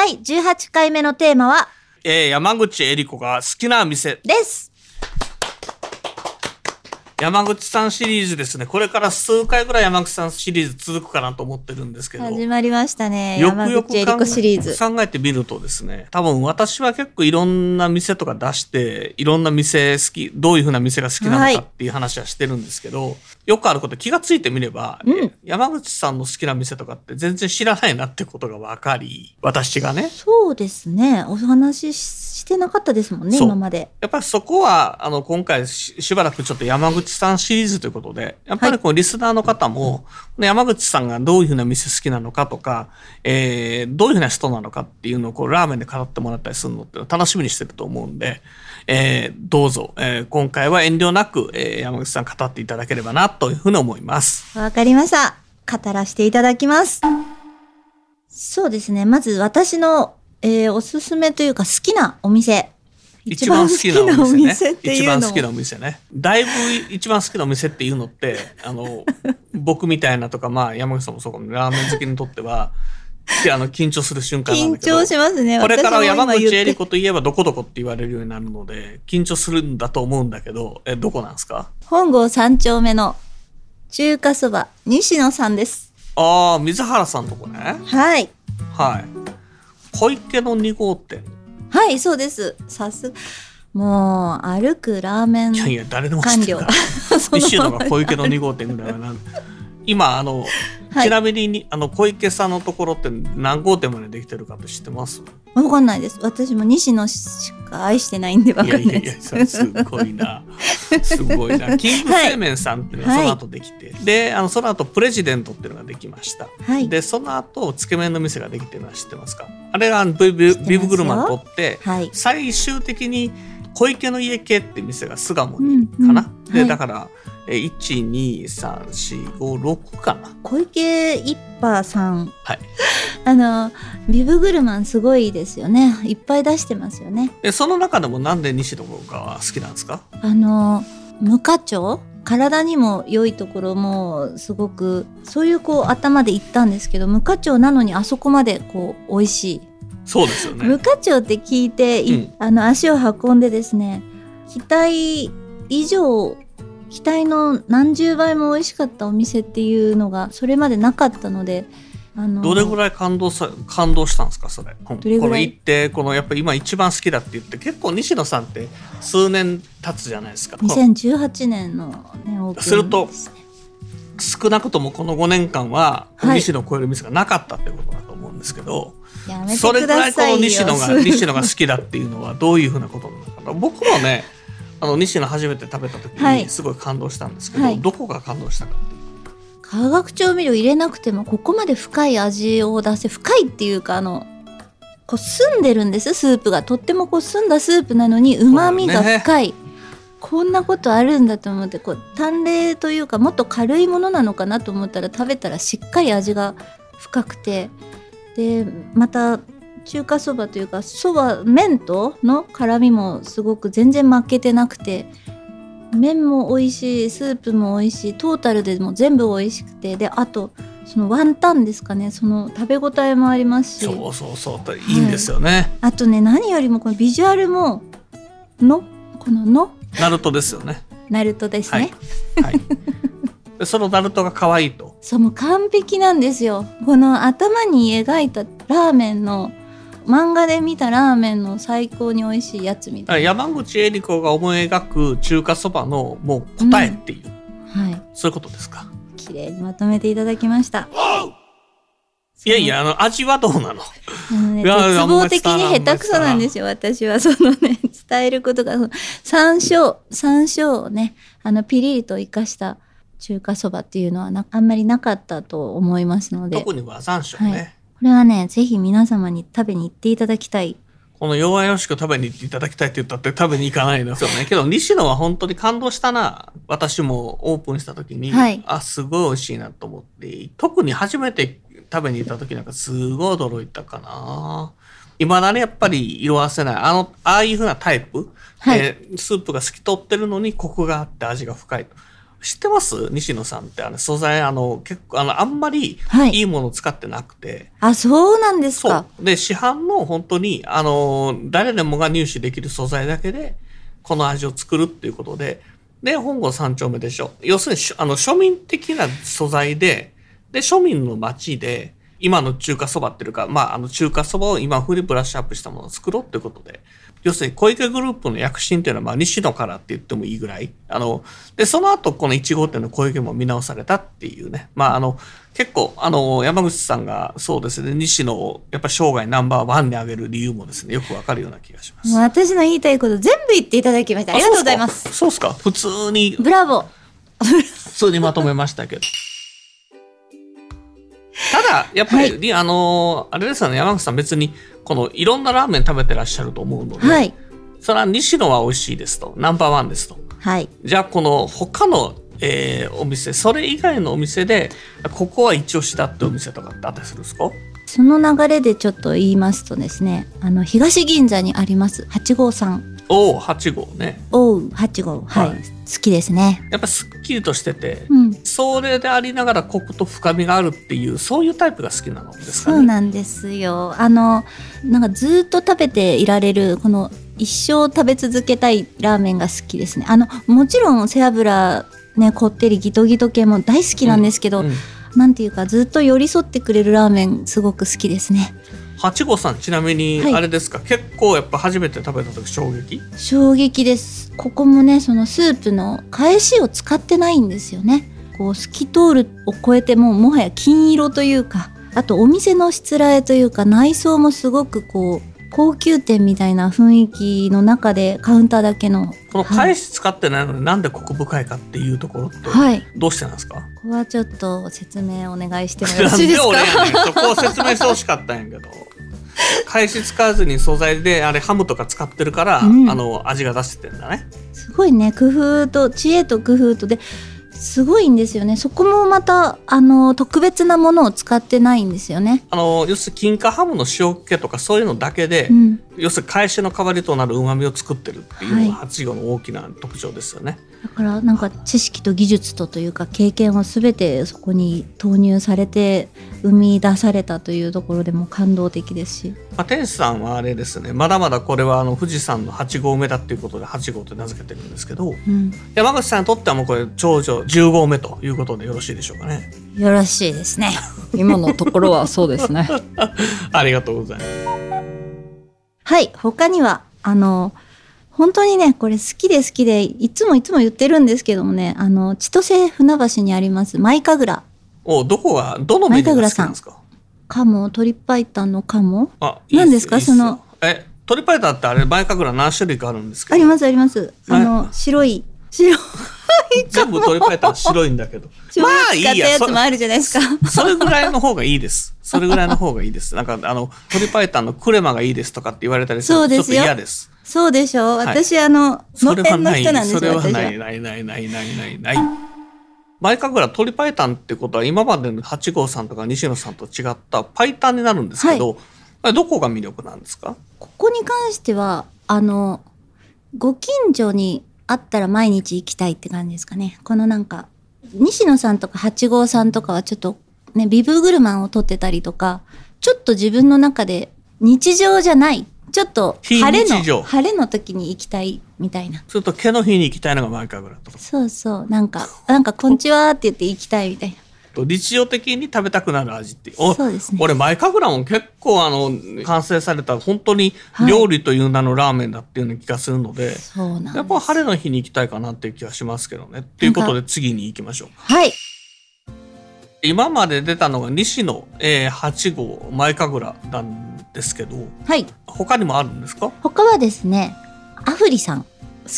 第18回目のテーマはえー、山口恵理子が好きな店。です山口さんシリーズですね。これから数回ぐらい山口さんシリーズ続くかなと思ってるんですけど。始まりましたね。よく山よく考えてみるとですね多分私は結構いろんな店とか出していろんな店好きどういうふうな店が好きなはいのかっていう話はしてるんですけど、よくあること気がついてみれば、うん。山口さんの好きな店とかって全然知らないなってことが分かり私がねそうですねお話ししてなかったですもんね今までやっぱりそこは、あの、今回ししばらくちょっと山口さんシリーズということで、やっぱりこう、リスナーの方も、山口さんがどういうふうな店好きなのかとか、えー、どういうふうな人なのかっていうのをこう、ラーメンで語ってもらったりするのって楽しみにしてると思うんで、えー、どうぞ、えー、今回は遠慮なく、えー、山口さん語っていただければな、というふうに思います。わかりました。語らせていただきます。そうですね。まず私の、えーおすすめというか好きなお店。一番好きなお店ね。一番好きなお店っていうの一番好きなお店ね。だいぶ一番好きなお店っていうのって、あの、僕みたいなとか、まあ山口さんもそうかも、ラーメン好きにとっては、あの、緊張する瞬間緊。張しますね。これから山口恵理子といえばどこどこって言われるようになるので、緊張するんだと思うんだけど、え、どこなんですか？本郷三丁目の中華そば、西野さんです。ああ、水原さんのとこね。はい。はい。小池の2号店。はい、そうです。さす、もう、歩くラーメンいやいや、誰でも知ってるから。西野が小池の2号店ぐらいはなん今あの、はいちなみにあの小池さんのところって何号店までできてるかって知ってます？わかんないです。私も西野しか愛してないんでかんない。いややいやです。すごいな。すごいな。キング製麺さんっていうのがはい。その後できて、であのその後プレジデントっていうのができました、はい。でその後つけ麺の店ができてるのは知ってますか？あれがビビビブグルマン取って、はい。最終的に小池の家系って店が巣鴨にかな、で、うん。うんはい。だからえ12345かな。小池一派さん。はい。あのビブグルマンすごいですよね。いっぱい出してますよね。でその中でもなんで西野が好きなんですか？あの無課長？体にも良いところもすごくそういうこう頭で言ったんですけど無課長なのにあそこまでこう美味しい、そうですよ無ね課長って聞いて、いうん。あの足を運んでですね期待以上期待の何十倍も美味しかったお店っていうのがそれまでなかったのであのどれぐらい感動さ感動したんですかそれ？この行ってこのやっぱ今一番好きだって言って結構西野さんって数年経つじゃないですか。この2018年のねオープンすると少なくともこの5年間ははい。西野を超える店がなかったってことだと思うんですけど、やめてそれくぐらいこの。西野が西野が好きだっていうのはどういうふうなことなのかな。僕もねあの西野初めて食べた時はい。にすごい感動したんですけど、はい。どこが感動したか？化学調味料入れなくてもここまで深い味を出せ深いっていうかあのこう澄んでるんです。スープがとってもこう澄んだスープなのにうまみが深い、こんなことあるんだと思ってこう淡麗というかもっと軽いものなのかなと思ったら食べたらしっかり味が深くて。でまた中華そばというかそば麺との辛みもすごく全然負けてなくて麺も美味しいスープも美味しいトータルでも全部美味しくてであとそのワンタンですかねその食べ応えもありますし。そうそうそうといいんですよね、あとね何よりもこのビジュアルものこのの？ナルトですよね。ナルトですね、はい、はい、でそのナルトが可愛いと。そうもう完璧なんですよ。この頭に描いたラーメンの漫画で見たラーメンの最高に美味しいやつみたい山口恵理子が思い描く中華そばのもう答えっていう、なはい。そういうことですか。綺麗にまとめていただきました。いやいやあの味はどうなの？あのね、的に下手くそなんですよ、私は。そのね、伝えることが、山椒、山椒をね、あの、ピリリと生かした中華そばっていうのはな、あんまりなかったと思いますので、こ特に和山椒ね、はいれはね、ぜひ皆様に食べに行っていただきたい。この弱々しく食べに行っていただきたいって言ったって食べに行かないのですよね。けど、西野は本当に感動したな。私もオープンした時に、はいあ、すごい美味しいなと思って、特に初めて食べに行った時なんかすごい驚いたかな。今だね、やっぱり色あせない。あの、ああいう風なタイプ、はいえースープが透き通ってるのにコクがあって味が深い。知ってます？西野さんってあの素材あの結構あのあんまりはい。いいものを使ってなくて、あ、そうなんですそかう。で市販の本当にあの誰でもが入手できる素材だけでこの味を作るっていうことで。で本郷三丁目でしょ。要するにしあの庶民的な素材でで庶民の町で今の中華そばっていうか、まあ、あの中華そばを今風にブラッシュアップしたものを作ろうっていうことで要するに小池グループの躍進っていうのは、まあ、西野からって言ってもいいぐらいあのでその後この1号店の小池も見直されたっていうねまああの結構あの山口さんがそうですね西野をやっぱ生涯ナンバーワンに上げる理由もですねよくわかるような気がします。私の言いたいこと全部言っていただきました。ありがとうございます。そうっすか普通にブラボー。普通にまとめましたけど。ただ、やっぱり、あのーあれですよね、山口さん別に、このいろんなラーメン食べてらっしゃると思うので、はい。それは西野は美味しいですと、ナンバーワンですと。はい。じゃあ、この他の、えーお店、それ以外のお店で、ここは一押しだってお店とかってあったりするんですか？その流れでちょっと言いますとですね、あの、東銀座にあります八号さん。おお、8号ね。おう、八号。はい。はい好きですね。やっぱすっきりとしてて、うん。それでありながらコクと深みがあるっていう、そういうタイプが好きなのですかね。そうなんですよ。あの、なんかずっと食べていられる、この一生食べ続けたいラーメンが好きですね。あの、もちろん背脂、ね、こってりギトギト系も大好きなんですけど、うんなんていうかずっと寄り添ってくれるラーメンすごく好きですね。八号さんちなみにはいあれですか、結構やっぱ初めて食べた時衝撃？衝撃です。ここもね、そのスープの返しを使ってないんですよね。こう透き通るを超えてもうもはや金色というか、あとお店のしつらえというか内装もすごくこう高級店みたいな雰囲気の中でカウンターだけのこの返し使ってないのになんでコク深いかっていうところってはい。どうしてなんですか、ここはちょっと説明お願いしてもよろしいですか？そこを説明してほしかったんやけど。返し使わずに素材であれハムとか使ってるから、うん。あの味が出せてんだね。すごいね。工夫と知恵と工夫とですごいんですよねそこもまたあの特別なものを使ってないんですよね。あの要するに金華ハムの塩気とかそういうのだけで、うん、要するに返しの代わりとなる旨味を作ってるっていうのがは八号の大きな特徴ですよね、だからなんか知識と技術とというか経験を全てそこに投入されて生み出されたというところでも感動的ですし。まあ、天使さんはあれですね。まだまだこれはあの富士山の8合目だっていうことで8号と名付けてるんですけどうん、山口さんにとってはもうこれ長女10合目ということでよろしいでしょうかね。よろしいですね。今のところはそうですね。ありがとうございますはい他にはあの本当にねこれ好きで好きでいつもいつも言ってるんですけどもねあの千歳船橋にありますマイカグラおどこがどのメニューが好きなんですか？鴨鶏白湯の鴨。あいいっ何ですかそのえ鶏パイタンってあれ前かぐら何種類かあるんですけどありますあります。あのは白い白い 全部鶏パイタン白いんだけど。まあい使ったいやつもあるじゃないですか。それぐらいの方がいいです。それぐらいの方がいいです。なんかあの鶏パイタンのクレマがいいですとかって言われたりするとちょっと嫌です。そうでしょう。はい。私、あの、のれんのそれはない人なんですよ、それは私は。ないないないないないないない。前かぐら鶏パイタンってことは今までの八号さんとか西野さんと違ったパイタンになるんですけど、あれどこが魅力なんですか？ここに関しては、あの、ご近所にあったら毎日行きたいって感じですかね。このなんか、西野さんとか八号さんとかはちょっと、ね、ビブグルマンを撮ってたりとか、ちょっと自分の中で日常じゃない、ちょっと非晴れの、晴れの時に行きたいみたいな。それと毛の日に行きたいのが前かぐらとかそうそう。なんか、なんか、こんにちはって言って行きたいみたいな。と日常的に食べたくなる味っておそうですね俺前かぐらも結構あの完成された本当にはい料理という名のラーメンだっていうような気がするので、そうなんです。やっぱ晴れの日に行きたいかなっていう気がしますけどね。っていうことで次に行きましょう。はい。今まで出たのが西野、えー、8号前神楽なんですけどはい。他にもあるんですか？他はですね、アフリさん、好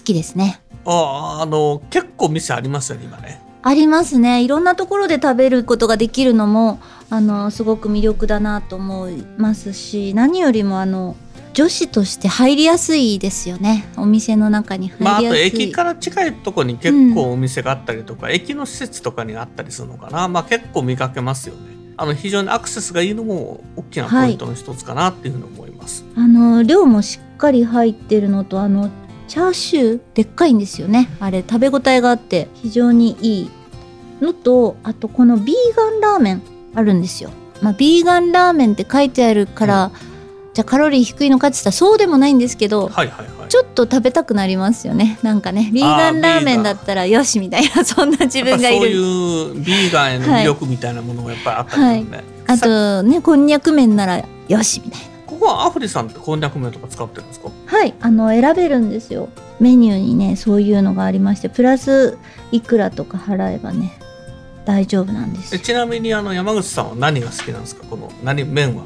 きですね。あああの結構店ありますよね今ね。ありますね。いろんなところで食べることができるのも、あの、すごく魅力だなと思いますし、何よりもあの、女子として入りやすいですよね。お店の中にまあ、あと入りやすい、駅から近いところに結構お店があったりとか、駅の施設とかにあったりするのかな、まあ、結構見かけますよね。あの非常にアクセスがいいのも大きなポイントの一つかなっていうふうに思います、あの量もしっかり入ってるのとあのチャーシューでっかいんですよね。あれ食べ応えがあって非常にいいのとあとこのビーガンラーメンあるんですよ、まあ、ビーガンラーメンって書いてあるから、じゃあカロリー低いのかって言ったらそうでもないんですけどはいはいはい。ちょっと食べたくなりますよね。なんかねビーガンラーメンだったらよしみたいな そんな自分がいる。そういうビーガンへの魅力みたいなものがやっぱりあったりするね、あさとねこんにゃく麺ならよしみたいなここはアフリさんってこんにゃく麺とか使ってるんですか？はいあの選べるんですよ。メニューにねそういうのがありましてプラスいくらとか払えばね大丈夫なんです。えちなみにあの山口さんは何が好きなんですか？この何麺は？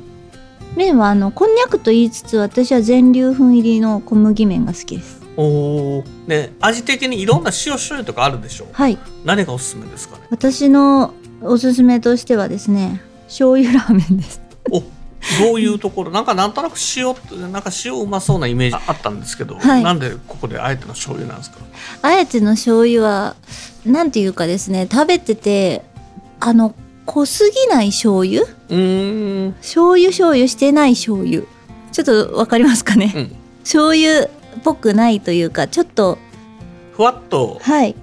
麺はあのこんにゃくと言いつつ私は全粒粉入りの小麦麺が好きです。おおね味的にいろんな塩醤油とかあるでしょう。はい。何がおすすめですかね？私のおすすめとしてはですね醤油ラーメンです。おどういうところ。なんかなんとなく塩ってなんか塩うまそうなイメージあったんですけど、はい。なんでここであえての醤油なんですか？あえての醤油はなんていうかですね食べててあの濃すぎない醤油？うーん。醤油醤油してない醤油。ちょっとわかりますかね、うん。醤油っぽくないというかちょっとふわっとはい、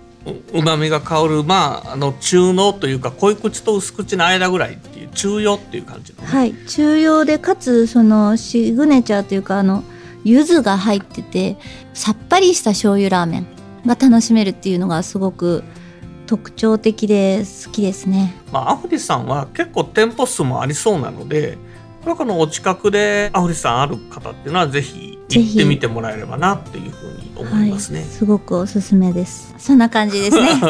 うまみが香るまああの中濃というか濃い口と薄口の間ぐらいっていう中庸っていう感じの、はい、中庸でかつそのシグネチャーというかあの柚子が入っててさっぱりした醤油ラーメンが楽しめるっていうのがすごく特徴的で好きですね。まあ、アフリさんは結構店舗数もありそうなのでこれこのお近くでアフリさんある方っていうのはぜひ行ってみてもらえればなっていうふうに思いますね。はい、すごくおすすめです。そんな感じですね。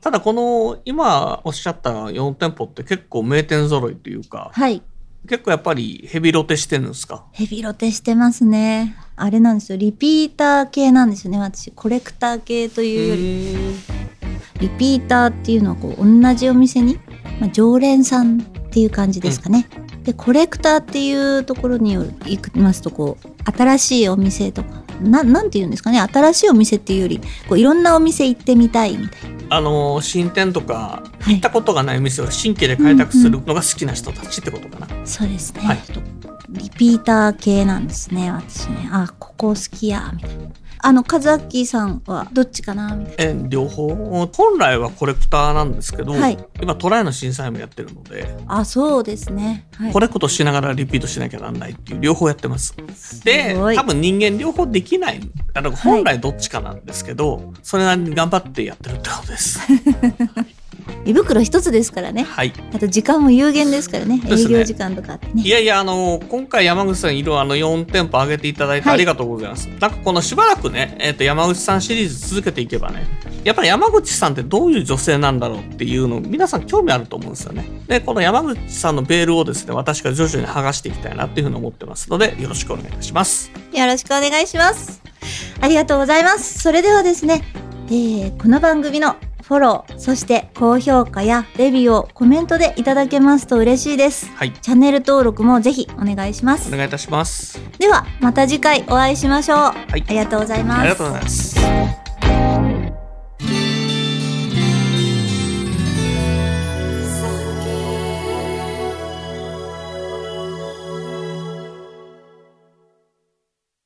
ただこの今おっしゃった4店舗って結構名店揃いというかはい。結構やっぱりヘビロテしてるんですか？ヘビロテしてますね。あれなんですよ。リピーター系なんですよね私。コレクター系というより。リピーターっていうのはこう同じお店に、まあ、常連さんっていう感じですかね。でコレクターっていうところによ行きますとこう新しいお店とかななんて言うんですかね新しいお店っていうよりこういろんなお店行ってみたいみたいな。あの新店とかはい行ったことがない店を新規で開拓するのが好きな人たちってことかな。そうですね、はいリピーター系なんですね私ねあここ好きやみたいな。あの和明さんはどっちかなみたいえ両方？本来はコレクターなんですけど、はい今トライの審査員もやってるのでな。あそうですね。はいコレクトしながらリピートしなきゃなんないっていう両方やってます。ですごい多分人間両方できないあの本来どっちかなんですけど、それなりに頑張ってやってるってことです。胃袋一つですからね。はい。あと時間も有限ですからね。ね営業時間とかね。いやいや、あの、今回山口さん色あの4店舗上げていただいてはいありがとうございます。なんかこのしばらくね、えっ、と山口さんシリーズ続けていけばね、やっぱり山口さんってどういう女性なんだろうっていうの皆さん興味あると思うんですよね。で、この山口さんのベールをですね、私が徐々に剥がしていきたいなっていうふうに思ってますので、よろしくお願いします。よろしくお願いします。ありがとうございます。それではですね、えーこの番組のフォロー、そして高評価やレビューをコメントでいただけますと嬉しいです。はい。チャンネル登録もぜひお願いします。お願いいたします。では、また次回お会いしましょう。いありがとうございます。ありがとうございます。